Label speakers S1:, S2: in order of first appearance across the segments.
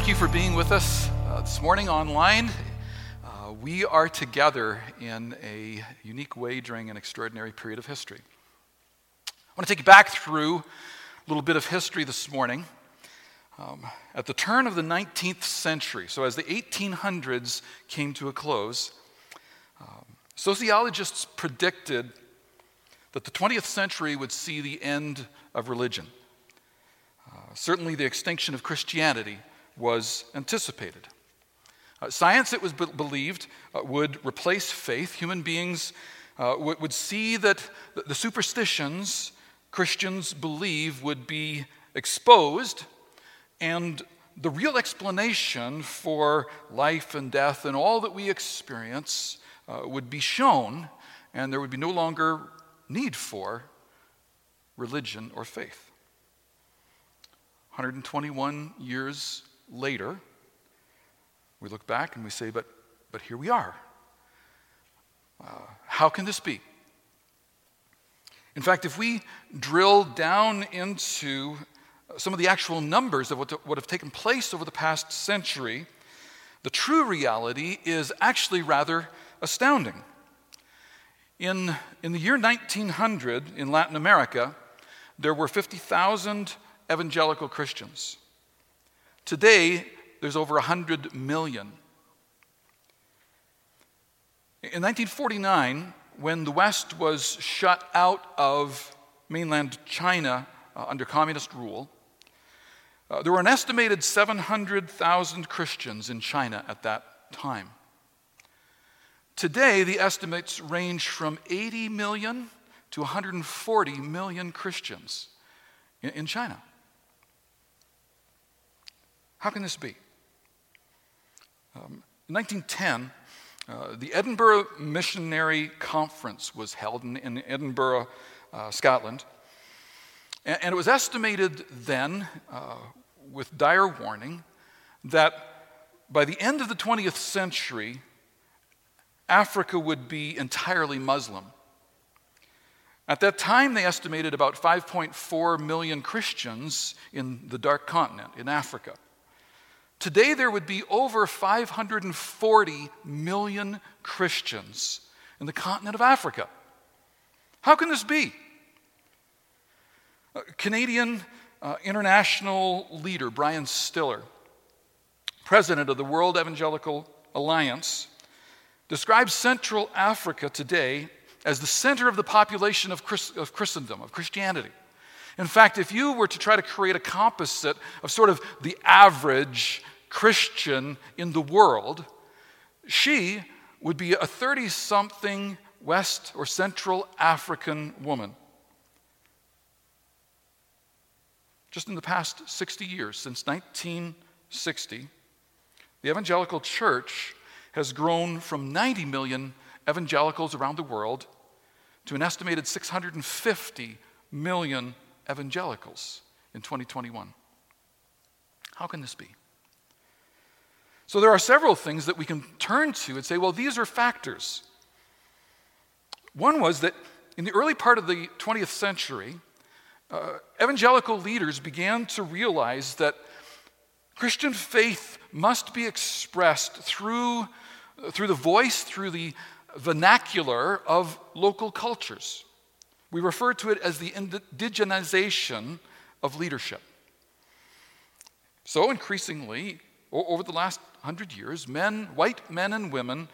S1: thank you for being with us uh, this morning online. Uh, we are together in a unique way during an extraordinary period of history. I want to take you back through a little bit of history this morning. Um, at the turn of the 19th century, so as the 1800s came to a close, um, sociologists predicted that the 20th century would see the end of religion. Uh, certainly, the extinction of Christianity was anticipated. Uh, science, it was be- believed, uh, would replace faith. Human beings uh, w- would see that the superstitions Christians believe would be exposed, and the real explanation for life and death and all that we experience uh, would be shown, and there would be no longer need for religion or faith. 121 years later, we look back and we say, but, but here we are. Uh, how can this be? In fact, if we drill down into some of the actual numbers of what, what have taken place over the past century, the true reality is actually rather astounding. In, in the year 1900 in Latin America, there were 50,000 evangelical Christians. Today, there's over 100 million. In 1949, when the West was shut out of mainland China uh, under communist rule, uh, there were an estimated 700,000 Christians in China at that time. Today, the estimates range from 80 million to 140 million Christians in, in China. How can this be? Um, in 1910, uh, the Edinburgh Missionary Conference was held in, in Edinburgh, uh, Scotland. And, and, it was estimated then, uh, with dire warning, that by the end of the 20th century, Africa would be entirely Muslim. At that time, they estimated about 5.4 million Christians in the dark continent, in Africa. Today, there would be over 540 million Christians in the continent of Africa. How can this be? A Canadian uh, international leader Brian Stiller, president of the World Evangelical Alliance, describes Central Africa today as the center of the population of, Christ- of Christendom, of Christianity. In fact, if you were to try to create a composite of sort of the average Christian in the world, she would be a 30 something West or Central African woman. Just in the past 60 years, since 1960, the evangelical church has grown from 90 million evangelicals around the world to an estimated 650 million evangelicals in 2021. How can this be? So there are several things that we can turn to and say, well, these are factors. One was that in the early part of the 20th century, uh, evangelical leaders began to realize that Christian faith must be expressed through, through the voice, through the vernacular of local cultures. We refer to it as the indigenization of leadership. So, increasingly, over the last hundred years, men, white men and women,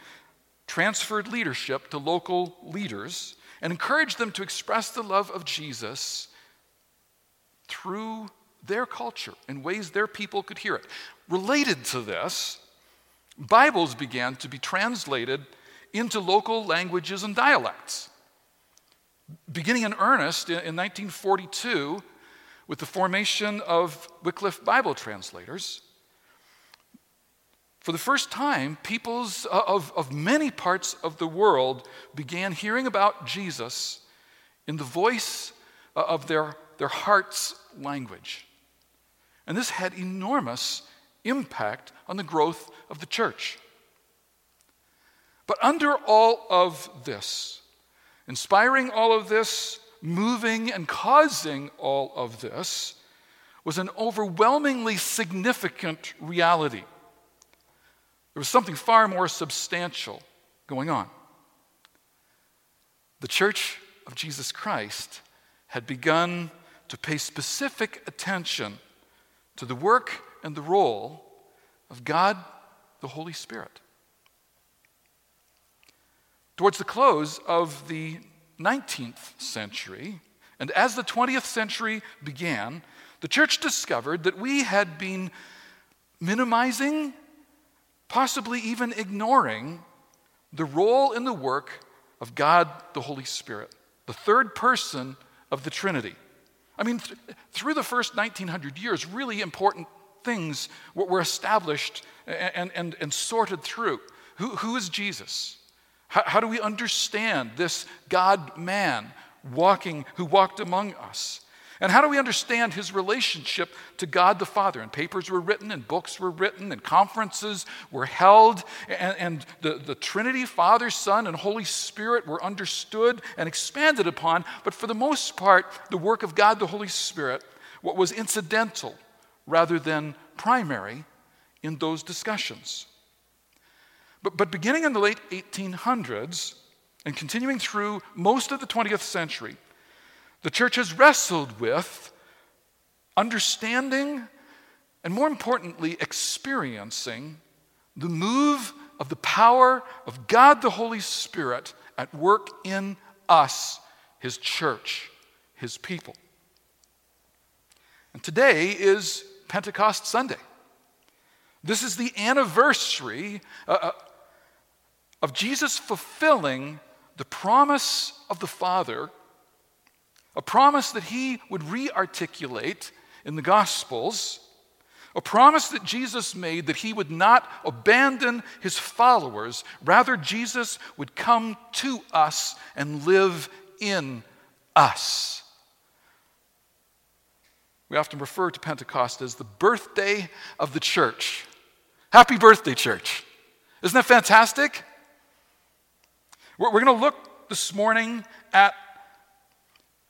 S1: transferred leadership to local leaders and encouraged them to express the love of Jesus through their culture in ways their people could hear it. Related to this, Bibles began to be translated into local languages and dialects. Beginning in earnest in 1942 with the formation of Wycliffe Bible translators, for the first time, peoples uh, of, of many parts of the world began hearing about Jesus in the voice uh, of their, their heart's language. And this had enormous impact on the growth of the church. But under all of this, inspiring all of this, moving and causing all of this, was an overwhelmingly significant reality. There was something far more substantial going on. The Church of Jesus Christ had begun to pay specific attention to the work and the role of God the Holy Spirit. Towards the close of the 19th century, and as the 20th century began, the church discovered that we had been minimizing, possibly even ignoring, the role in the work of God the Holy Spirit, the third person of the Trinity. I mean, th- through the first 1900 years, really important things were established and, and, and sorted through. Who, who is Jesus? How, how do we understand this God man walking, who walked among us? And how do we understand his relationship to God the Father? And papers were written, and books were written, and conferences were held, and, and, the, the Trinity, Father, Son, and Holy Spirit were understood and expanded upon. But for the most part, the work of God the Holy Spirit, what was incidental rather than primary in those discussions. But, but beginning in the late 1800s and continuing through most of the 20th century, the church has wrestled with understanding and, more importantly, experiencing the move of the power of God the Holy Spirit at work in us, His church, His people. And today is Pentecost Sunday. This is the anniversary uh, uh of Jesus fulfilling the promise of the Father a promise that he would re articulate in the Gospels, a promise that Jesus made that he would not abandon his followers. Rather, Jesus would come to us and live in us. We often refer to Pentecost as the birthday of the church. Happy birthday, church. Isn't that fantastic? We're, going to look this morning at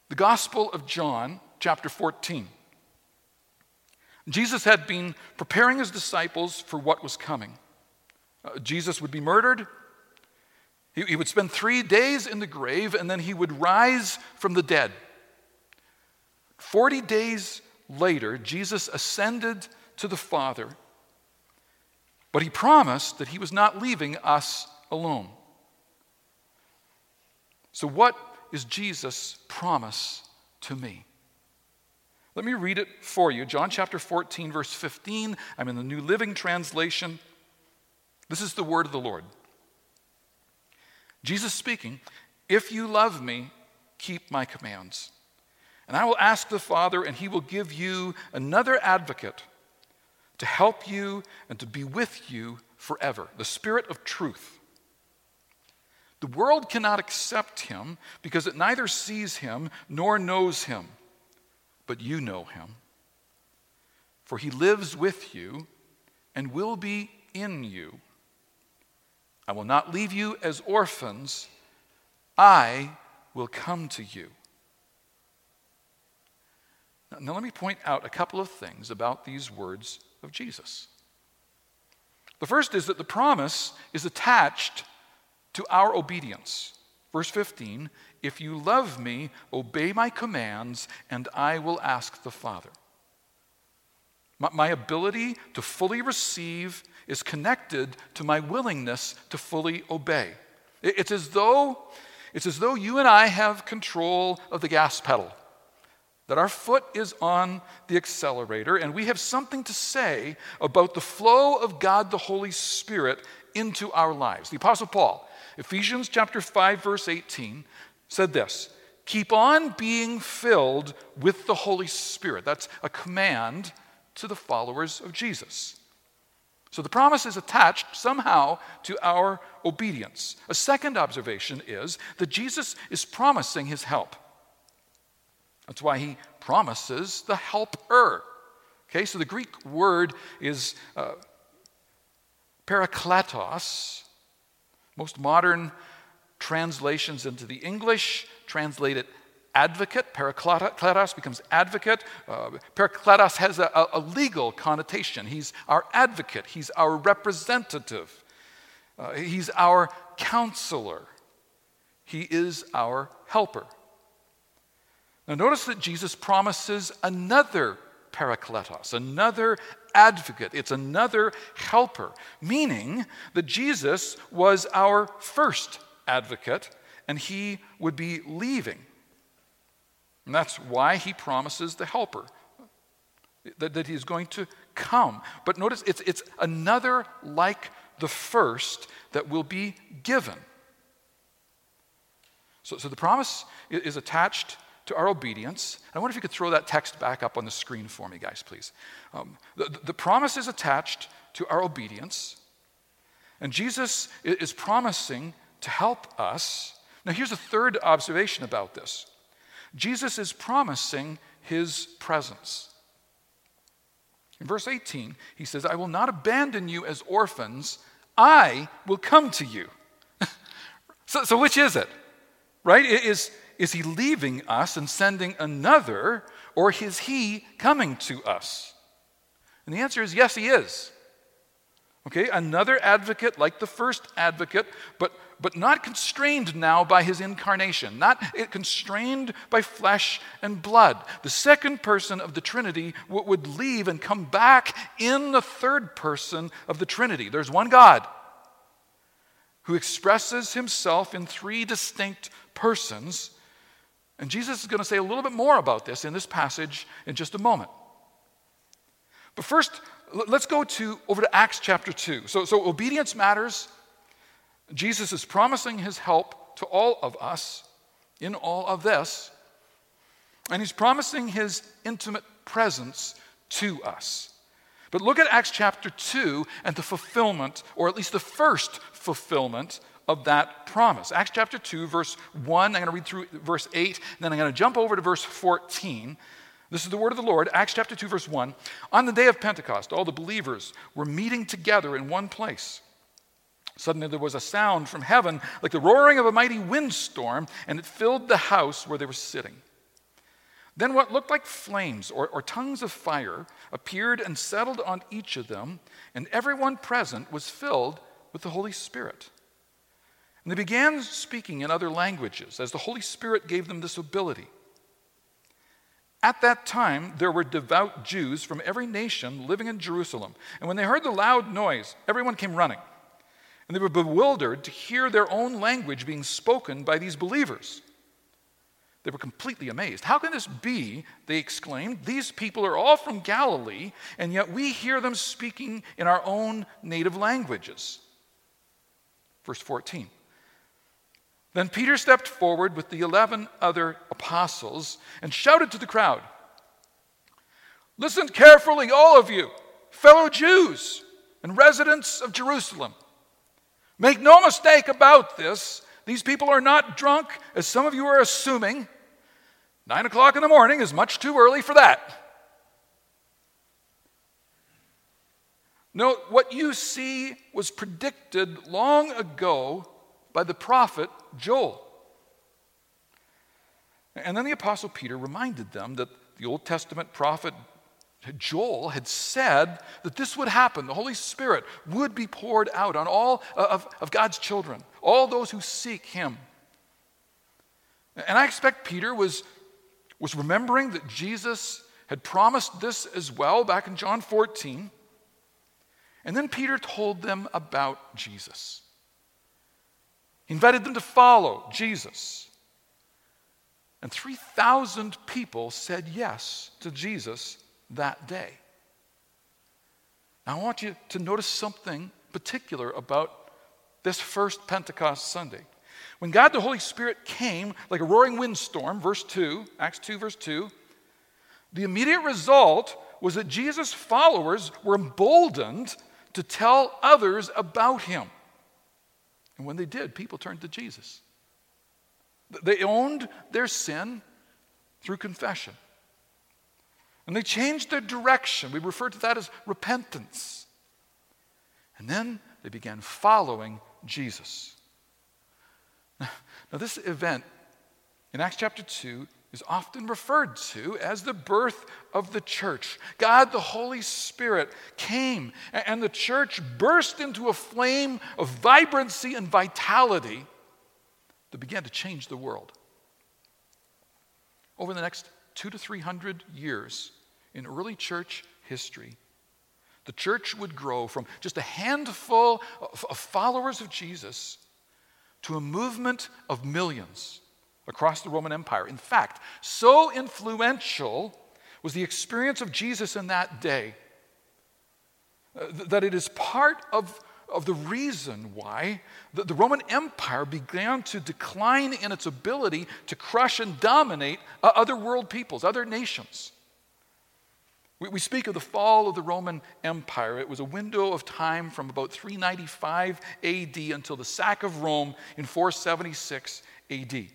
S1: the Gospel of John, chapter 14. Jesus had been preparing his disciples for what was coming. Uh, Jesus would be murdered. He, he would spend three days in the grave, and then he would rise from the dead. Forty days later, Jesus ascended to the Father, but he promised that he was not leaving us alone. So, what is Jesus' promise to me. Let me read it for you. John chapter 14, verse 15. I'm in the New Living Translation. This is the word of the Lord. Jesus speaking, If you love me, keep my commands. And I will ask the Father, and he will give you another advocate to help you and to be with you forever the Spirit of truth the world cannot accept him because it neither sees him nor knows him. But you know him. For he lives with you and will be in you. I will not leave you as orphans, I will come to you. Now, now let me point out a couple of things about these words of Jesus. The first is that the promise is attached to our obedience. Verse 15 If you love me, obey my commands, and I will ask the Father. My ability to fully receive is connected to my willingness to fully obey. It's as though, it's as though you and I have control of the gas pedal, that our foot is on the accelerator, and we have something to say about the flow of God the Holy Spirit into our lives. The Apostle Paul, Ephesians chapter 5 verse 18 said this, keep on being filled with the Holy Spirit. That's a command to the followers of Jesus. So the promise is attached somehow to our obedience. A second observation is that Jesus is promising his help. That's why he promises the helper. Okay, so the Greek word is uh, parakletos, most modern translations into the English translate it advocate. Parakletos becomes advocate. Uh, Parakletos has a, a, legal connotation. He's our advocate, he's our representative, uh, he's our counselor, he is our helper. Now, notice that Jesus promises another parakletos, another advocate. It's another helper, meaning that Jesus was our first advocate and he would be leaving. And that's why he promises the helper, that, that he's going to come. But notice it's, it's another like the first that will be given. So, so the promise is attached to our obedience. I wonder if you could throw that text back up on the screen for me, guys, please. Um, the, the promise is attached to our obedience, and Jesus is promising to help us. Now, here's a third observation about this Jesus is promising his presence. In verse 18, he says, I will not abandon you as orphans, I will come to you. so, so, which is it? Right? Is, is he leaving us and sending another, or is he coming to us? And the answer is yes, he is. Okay, another advocate like the first advocate, but, but not constrained now by his incarnation, not constrained by flesh and blood. The second person of the Trinity would leave and come back in the third person of the Trinity. There's one God who expresses himself in three distinct persons and Jesus is going to say a little bit more about this in this passage in just a moment. But first, let's go to over to Acts chapter 2. So, so obedience matters. Jesus is promising his help to all of us in all of this. And he's promising his intimate presence to us. But look at Acts chapter 2 and the fulfillment, or at least the first fulfillment of that promise. Acts chapter 2, verse 1. I'm going to read through verse 8, and then I'm going to jump over to verse 14. This is the word of the Lord, Acts chapter 2, verse 1. On the day of Pentecost, all the believers were meeting together in one place. Suddenly there was a sound from heaven like the roaring of a mighty windstorm, and it filled the house where they were sitting. Then what looked like flames or, or tongues of fire appeared and settled on each of them, and everyone present was filled with the Holy Spirit. And they began speaking in other languages as the Holy Spirit gave them this ability. At that time, there were devout Jews from every nation living in Jerusalem. And when they heard the loud noise, everyone came running. And they were bewildered to hear their own language being spoken by these believers. They were completely amazed. How can this be? They exclaimed. These people are all from Galilee, and yet we hear them speaking in our own native languages. Verse 14. Then Peter stepped forward with the 11 other apostles and shouted to the crowd Listen carefully, all of you, fellow Jews and residents of Jerusalem. Make no mistake about this. These people are not drunk, as some of you are assuming. Nine o'clock in the morning is much too early for that. No, what you see was predicted long ago by the prophet Joel. And then the Apostle Peter reminded them that the Old Testament prophet Joel had said that this would happen. The Holy Spirit would be poured out on all uh, of, of God's children, all those who seek Him. And I expect Peter was, was remembering that Jesus had promised this as well back in John 14. And then Peter told them about Jesus. He invited them to follow Jesus. And 3,000 people said yes to Jesus that day. Now, I want you to notice something particular about this first Pentecost Sunday. When God the Holy Spirit came like a roaring windstorm, verse 2, Acts 2, verse 2, the immediate result was that Jesus' followers were emboldened to tell others about him. And when they did, people turned to Jesus. They owned their sin through confession. And they changed their direction. We refer to that as repentance. And then they began following Jesus. Now, this event in Acts chapter 2 is often referred to as the birth of the church. God, the Holy Spirit, came, and the church burst into a flame of vibrancy and vitality that began to change the world. Over the next two to three hundred years in early church history, the church would grow from just a handful of followers of Jesus to a movement of millions across the Roman Empire. In fact, so influential was the experience of Jesus in that day uh, that it is part of, of the reason why the, the Roman Empire began to decline in its ability to crush and dominate uh, other world peoples, other nations. We, we speak of the fall of the Roman Empire. It was a window of time from about 395 AD until the sack of Rome in 476 AD.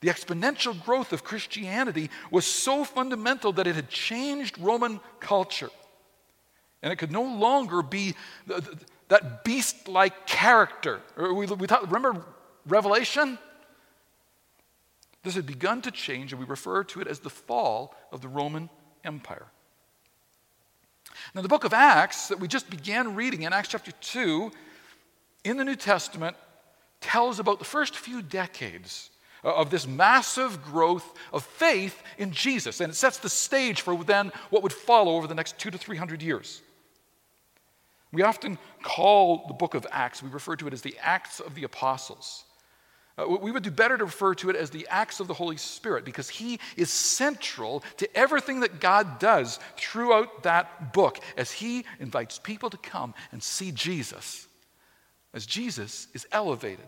S1: The exponential growth of Christianity was so fundamental that it had changed Roman culture. And it could no longer be that beast like character. Uh, we, we talk, remember Revelation? This had begun to change, and we refer to it as the fall of the Roman Empire. Now, the book of Acts that we just began reading in Acts chapter 2 in the New Testament tells about the first few decades of this massive growth of faith in Jesus. And it sets the stage for then what would follow over the next two to three hundred years. We often call the book of Acts, we refer to it as the Acts of the Apostles. Uh, we would do better to refer to it as the Acts of the Holy Spirit because He is central to everything that God does throughout that book as He invites people to come and see Jesus, as Jesus is elevated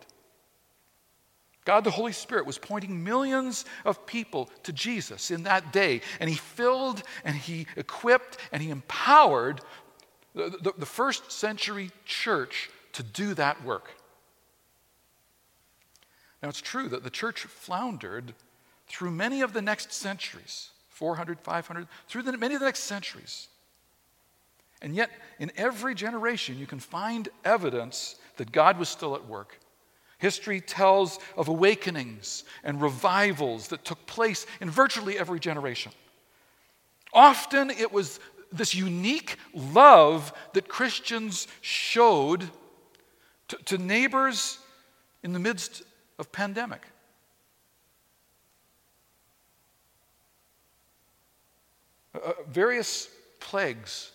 S1: God the Holy Spirit was pointing millions of people to Jesus in that day, and He filled and He equipped and He empowered the, the, the first century church to do that work. Now, it's true that the church floundered through many of the next centuries 400, 500, through the, many of the next centuries. And yet, in every generation, you can find evidence that God was still at work. History tells of awakenings and revivals that took place in virtually every generation. Often it was this unique love that Christians showed to, to neighbors in the midst of pandemic. Uh, uh various plagues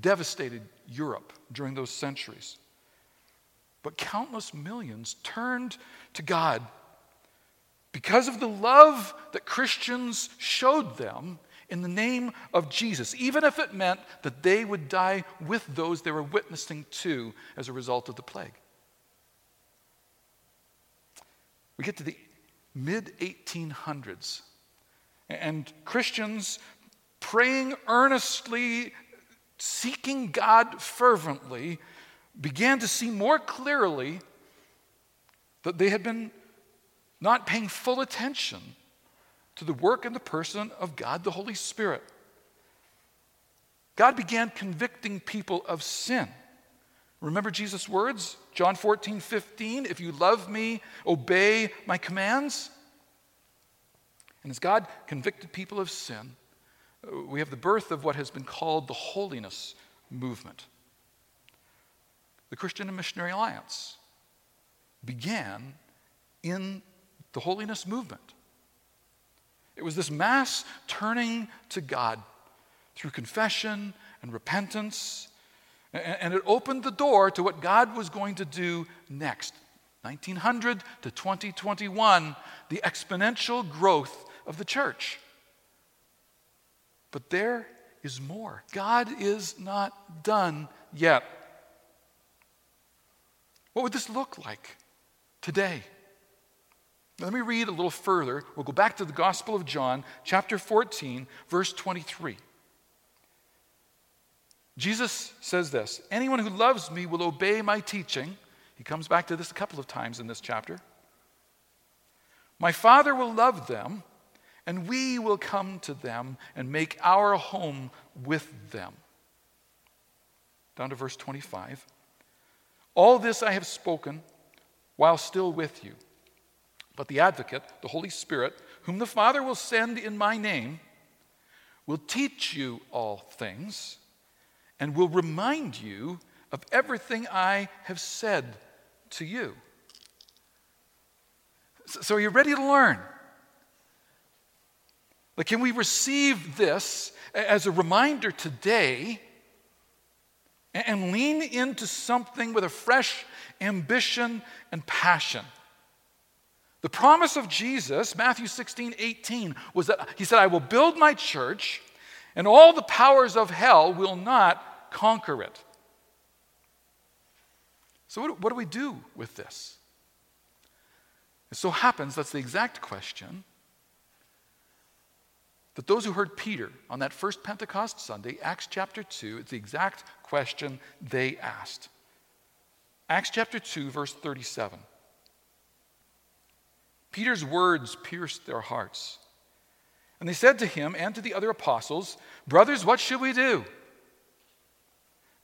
S1: devastated Europe during those centuries. But countless millions turned to God because of the love that Christians showed them in the name of Jesus, even if it meant that they would die with those they were witnessing to as a result of the plague. We get to the mid 1800s, and Christians praying earnestly, seeking God fervently, began to see more clearly that they had been not paying full attention to the work and the person of God the Holy Spirit. God began convicting people of sin. Remember Jesus' words? John 14, 15. If you love me, obey my commands. And as God convicted people of sin, uh, we have the birth of what has been called the holiness movement the Christian and Missionary Alliance began in the holiness movement. It was this mass turning to God through confession and repentance, and it opened the door to what God was going to do next. 1900 to 2021, the exponential growth of the church. But there is more. God is not done yet. What would this look like today? Let me read a little further. We'll go back to the Gospel of John, chapter 14, verse 23. Jesus says this Anyone who loves me will obey my teaching. He comes back to this a couple of times in this chapter. My Father will love them, and we will come to them and make our home with them. Down to verse 25. All this I have spoken while still with you. But the advocate, the Holy Spirit, whom the Father will send in my name, will teach you all things and will remind you of everything I have said to you. So, are you ready to learn? Can we receive this as a reminder today and lean into something with a fresh ambition and passion? The promise of Jesus, Matthew 16, 18, was that he said, I will build my church, and all the powers of hell will not conquer it. So, what, what do we do with this? It so happens that's the exact question that those who heard Peter on that first Pentecost Sunday, Acts chapter 2, it's the exact question they asked. Acts chapter 2, verse 37. Peter's words pierced their hearts. And they said to him and to the other apostles, Brothers, what should we do?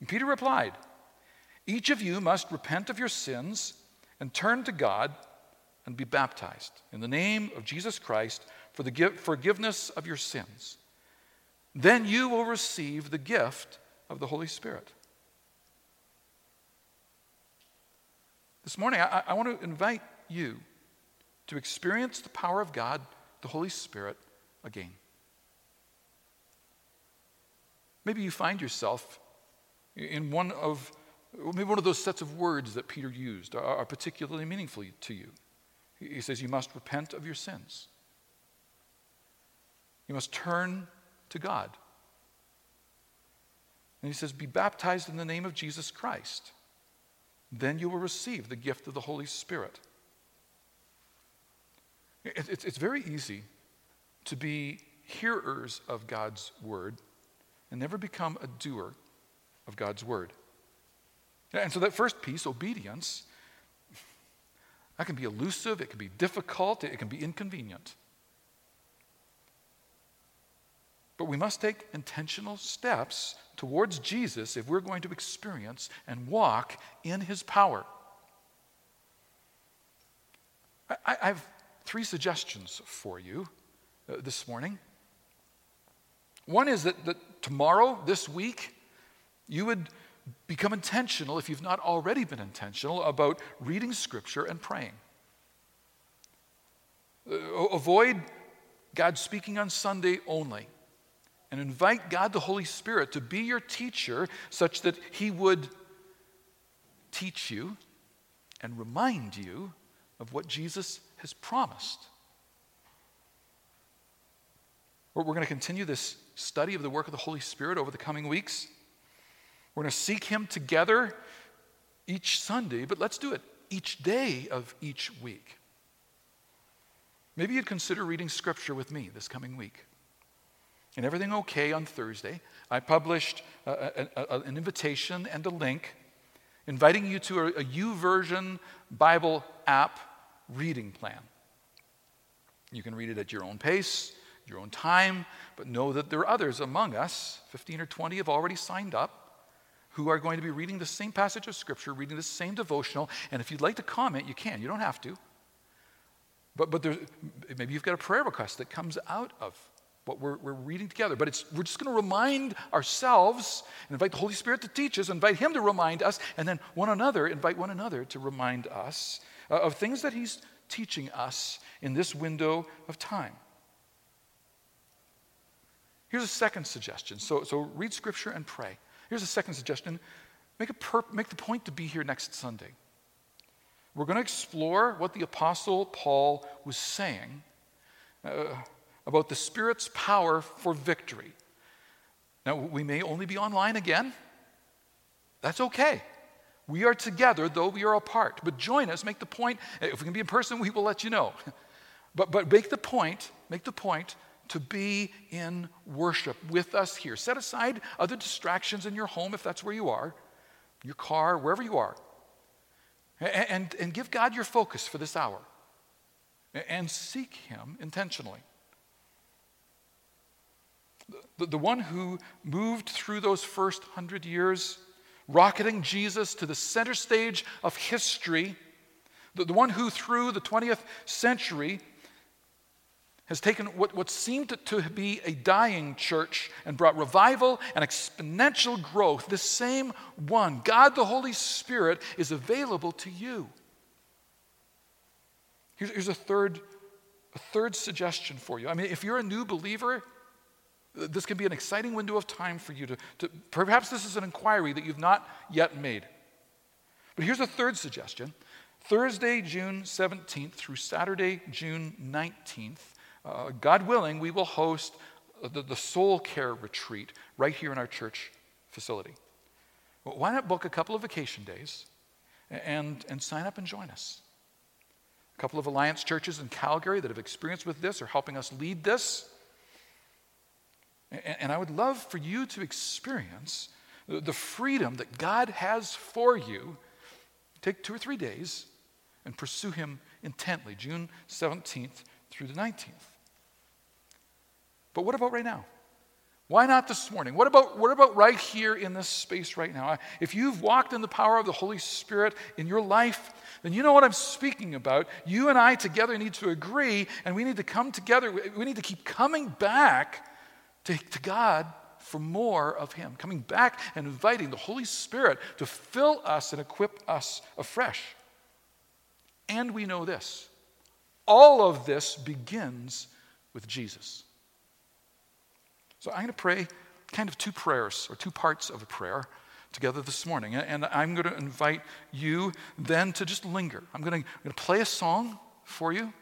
S1: And Peter replied, Each of you must repent of your sins and turn to God and be baptized in the name of Jesus Christ for the forgiveness of your sins. Then you will receive the gift of the Holy Spirit. This morning, I, I want to invite you to experience the power of God, the Holy Spirit, again. Maybe you find yourself in one of, maybe one of those sets of words that Peter used are, are particularly meaningful to you. He says, You must repent of your sins. You must turn to God. And he says, Be baptized in the name of Jesus Christ. Then you will receive the gift of the Holy Spirit. It's, it's very easy to be hearers of God's word and never become a doer of God's word. And so that first piece, obedience, that can be elusive, it can be difficult, it can be inconvenient. But we must take intentional steps towards Jesus if we're going to experience and walk in his power. I, I have three suggestions for you uh, this morning. One is that, that tomorrow, this week, you would become intentional, if you've not already been intentional, about reading Scripture and praying. Uh, avoid God speaking on Sunday only and invite God the Holy Spirit to be your teacher such that He would teach you and remind you of what Jesus has promised. We're going to continue this study of the work of the Holy Spirit over the coming weeks. We're going to seek Him together each Sunday, but let's do it each day of each week. Maybe you'd consider reading Scripture with me this coming week. And everything okay on Thursday, I published a, a, a, an invitation and a link inviting you to a, a YouVersion Bible app reading plan. You can read it at your own pace, your own time, but know that there are others among us, 15 or 20 have already signed up, who are going to be reading the same passage of Scripture, reading the same devotional. And if you'd like to comment, you can. You don't have to. But, but maybe you've got a prayer request that comes out of what we're, we're reading together. But it's, we're just going to remind ourselves and invite the Holy Spirit to teach us, invite Him to remind us, and then one another, invite one another to remind us uh, of things that He's teaching us in this window of time. Here's a second suggestion. So, so read Scripture and pray. Here's a second suggestion make, a perp- make the point to be here next Sunday. We're going to explore what the Apostle Paul was saying uh, about the Spirit's power for victory. Now, we may only be online again. That's okay. We are together, though we are apart. But join us, make the point. If we can be in person, we will let you know. But, but make the point, make the point to be in worship with us here. Set aside other distractions in your home if that's where you are, your car, wherever you are. And, and, give God your focus for this hour. And seek Him intentionally. The, the one who moved through those first hundred years rocketing Jesus to the center stage of history, The, the one who, through the 20th century, has taken what, what seemed to, be a dying church and brought revival and exponential growth. The same one, God the Holy Spirit, is available to you. Here's, here's a, third, a third suggestion for you. I mean, if you're a new believer, this can be an exciting window of time for you to, to perhaps this is an inquiry that you've not yet made. But here's a third suggestion Thursday, June 17th through Saturday, June 19th, uh, God willing, we will host the, the soul care retreat right here in our church facility. Well, why not book a couple of vacation days and, and sign up and join us? A couple of alliance churches in Calgary that have experience with this are helping us lead this. And, I would love for you to experience the freedom that God has for you. Take two or three days and pursue Him intently, June 17th through the 19th. But what about right now? Why not this morning? What about, what about right here in this space right now? If you've walked in the power of the Holy Spirit in your life, then you know what I'm speaking about. You and I together need to agree, and we need to come together. We need to keep coming back to, to God for more of Him, coming back and inviting the Holy Spirit to fill us and equip us afresh. And we know this all of this begins with Jesus. So I'm going to pray kind of two prayers or two parts of a prayer together this morning. And I'm going to invite you then to just linger. I'm going to, I'm going to play a song for you.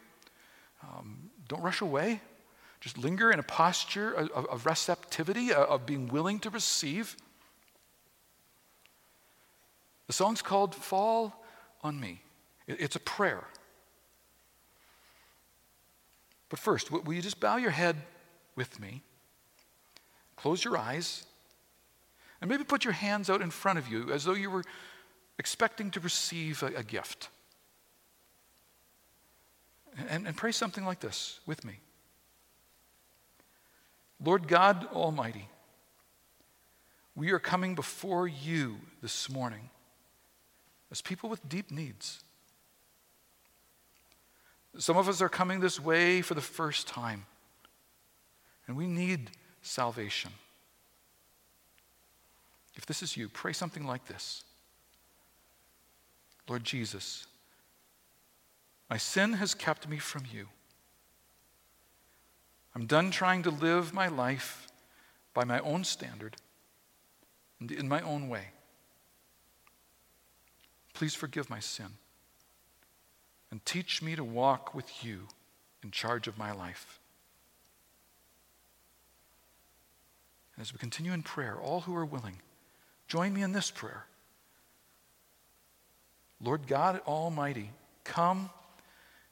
S1: Um, don't rush away. Just linger in a posture of, of receptivity, uh, of being willing to receive. The song's called Fall on Me. It's a prayer. But first, will you just bow your head with me? Close your eyes. And maybe put your hands out in front of you as though you were expecting to receive a, a gift. And, and pray something like this with me Lord God Almighty, we are coming before you this morning as people with deep needs. Some of us are coming this way for the first time, and we need salvation. If this is you, pray something like this Lord Jesus, my sin has kept me from you. I'm done trying to live my life by my own standard and in my own way. Please forgive my sin and teach me to walk with you in charge of my life. And as we continue in prayer, all who are willing, join me in this prayer. Lord God Almighty, come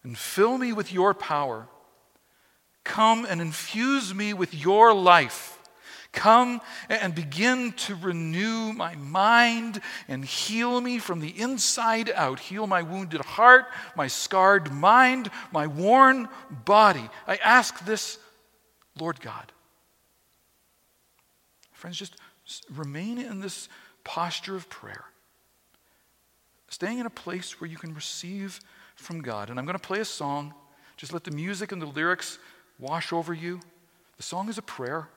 S1: and fill me with your power. Come and infuse me with your life. Come and begin to renew my mind and heal me from the inside out. Heal my wounded heart, my scarred mind, my worn body. I ask this, Lord God. Friends, just remain in this posture of prayer, staying in a place where you can receive from God. And I'm going to play a song. Just let the music and the lyrics wash over you. The song is a prayer.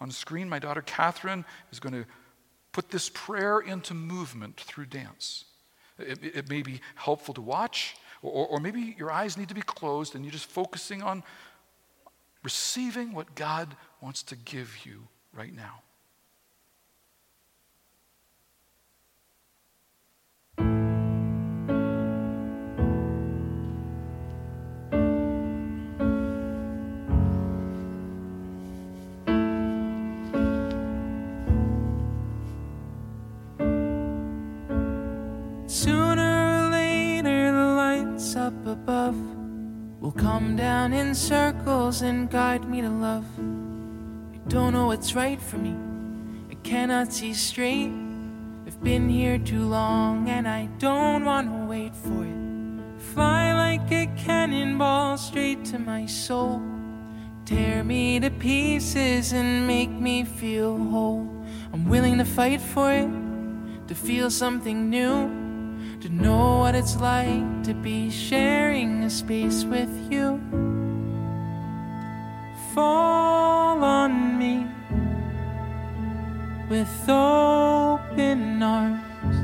S1: On screen, my daughter Catherine is going to put this prayer into movement through dance. It, it may be helpful to watch, or, or maybe your eyes need to be closed and you're just focusing on receiving what God wants to give you right now.
S2: Circles and guide me to love. I don't know what's right for me, I cannot see straight. I've been here too long and I don't want to wait for it. Fly like a cannonball straight to my soul. Tear me to pieces and make me feel whole. I'm willing to fight for it, to feel something new to know what it's like to be sharing a space with you. Fall on me with open arms.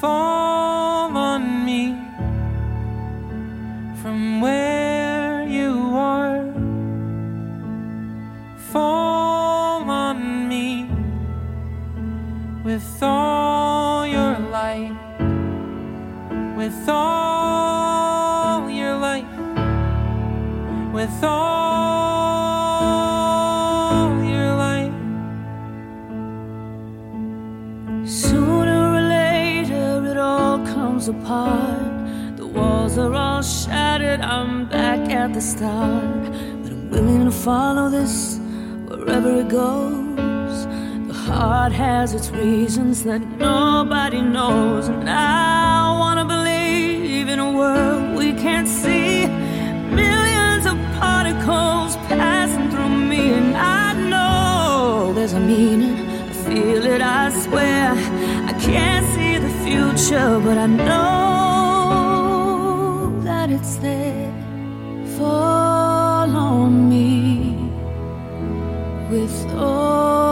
S2: Fall on me from where you are. Fall on me with all your light, with all with all your light.
S3: Sooner or later, it all comes apart. The walls are all shattered. I'm back at the start. But I'm willing to follow this wherever it goes. The heart has its reasons that nobody knows. And I wanna believe in a world we can't see. There's a meaning. I feel it, I swear. I can't see the future, but I know that it's there. Fall on me with open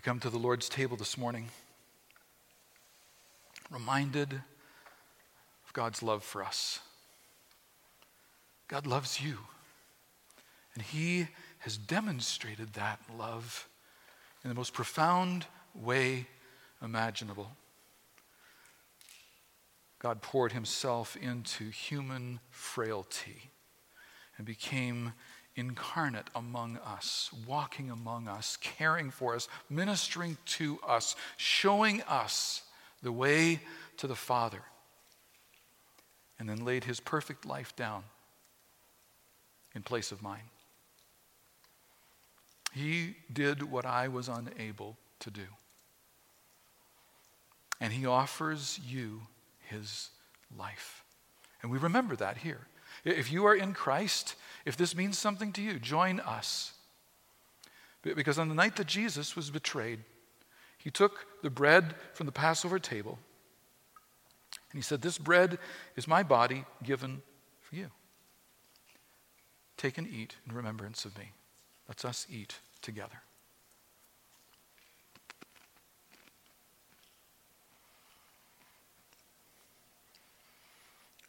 S1: We come to the Lord's table this morning, reminded of God's love for us. God loves you, and He has demonstrated that love in the most profound way imaginable. God poured Himself into human frailty and became incarnate among us, walking among us, caring for us, ministering to us, showing us the way to the Father, and then laid his perfect life down in place of mine. He did what I was unable to do. And he offers you his life. And we remember that here. If you are in Christ, if this means something to you, join us. Because on the night that Jesus was betrayed, he took the bread from the Passover table and he said, This bread is my body given for you. Take and eat in remembrance of me. Let's us eat together.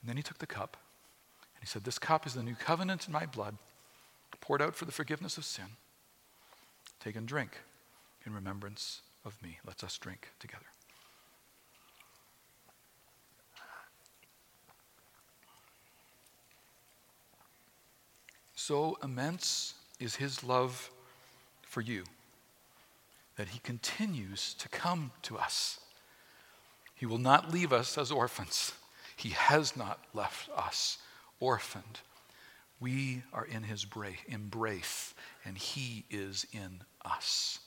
S1: And then he took the cup he said, This cup is the new covenant in my blood. poured out for the forgiveness of sin. Take and drink in remembrance of me. Let us drink together. So immense is his love for you that he continues to come to us. He will not leave us as orphans. He has not left us orphaned. We are in his embrace, and he is in us.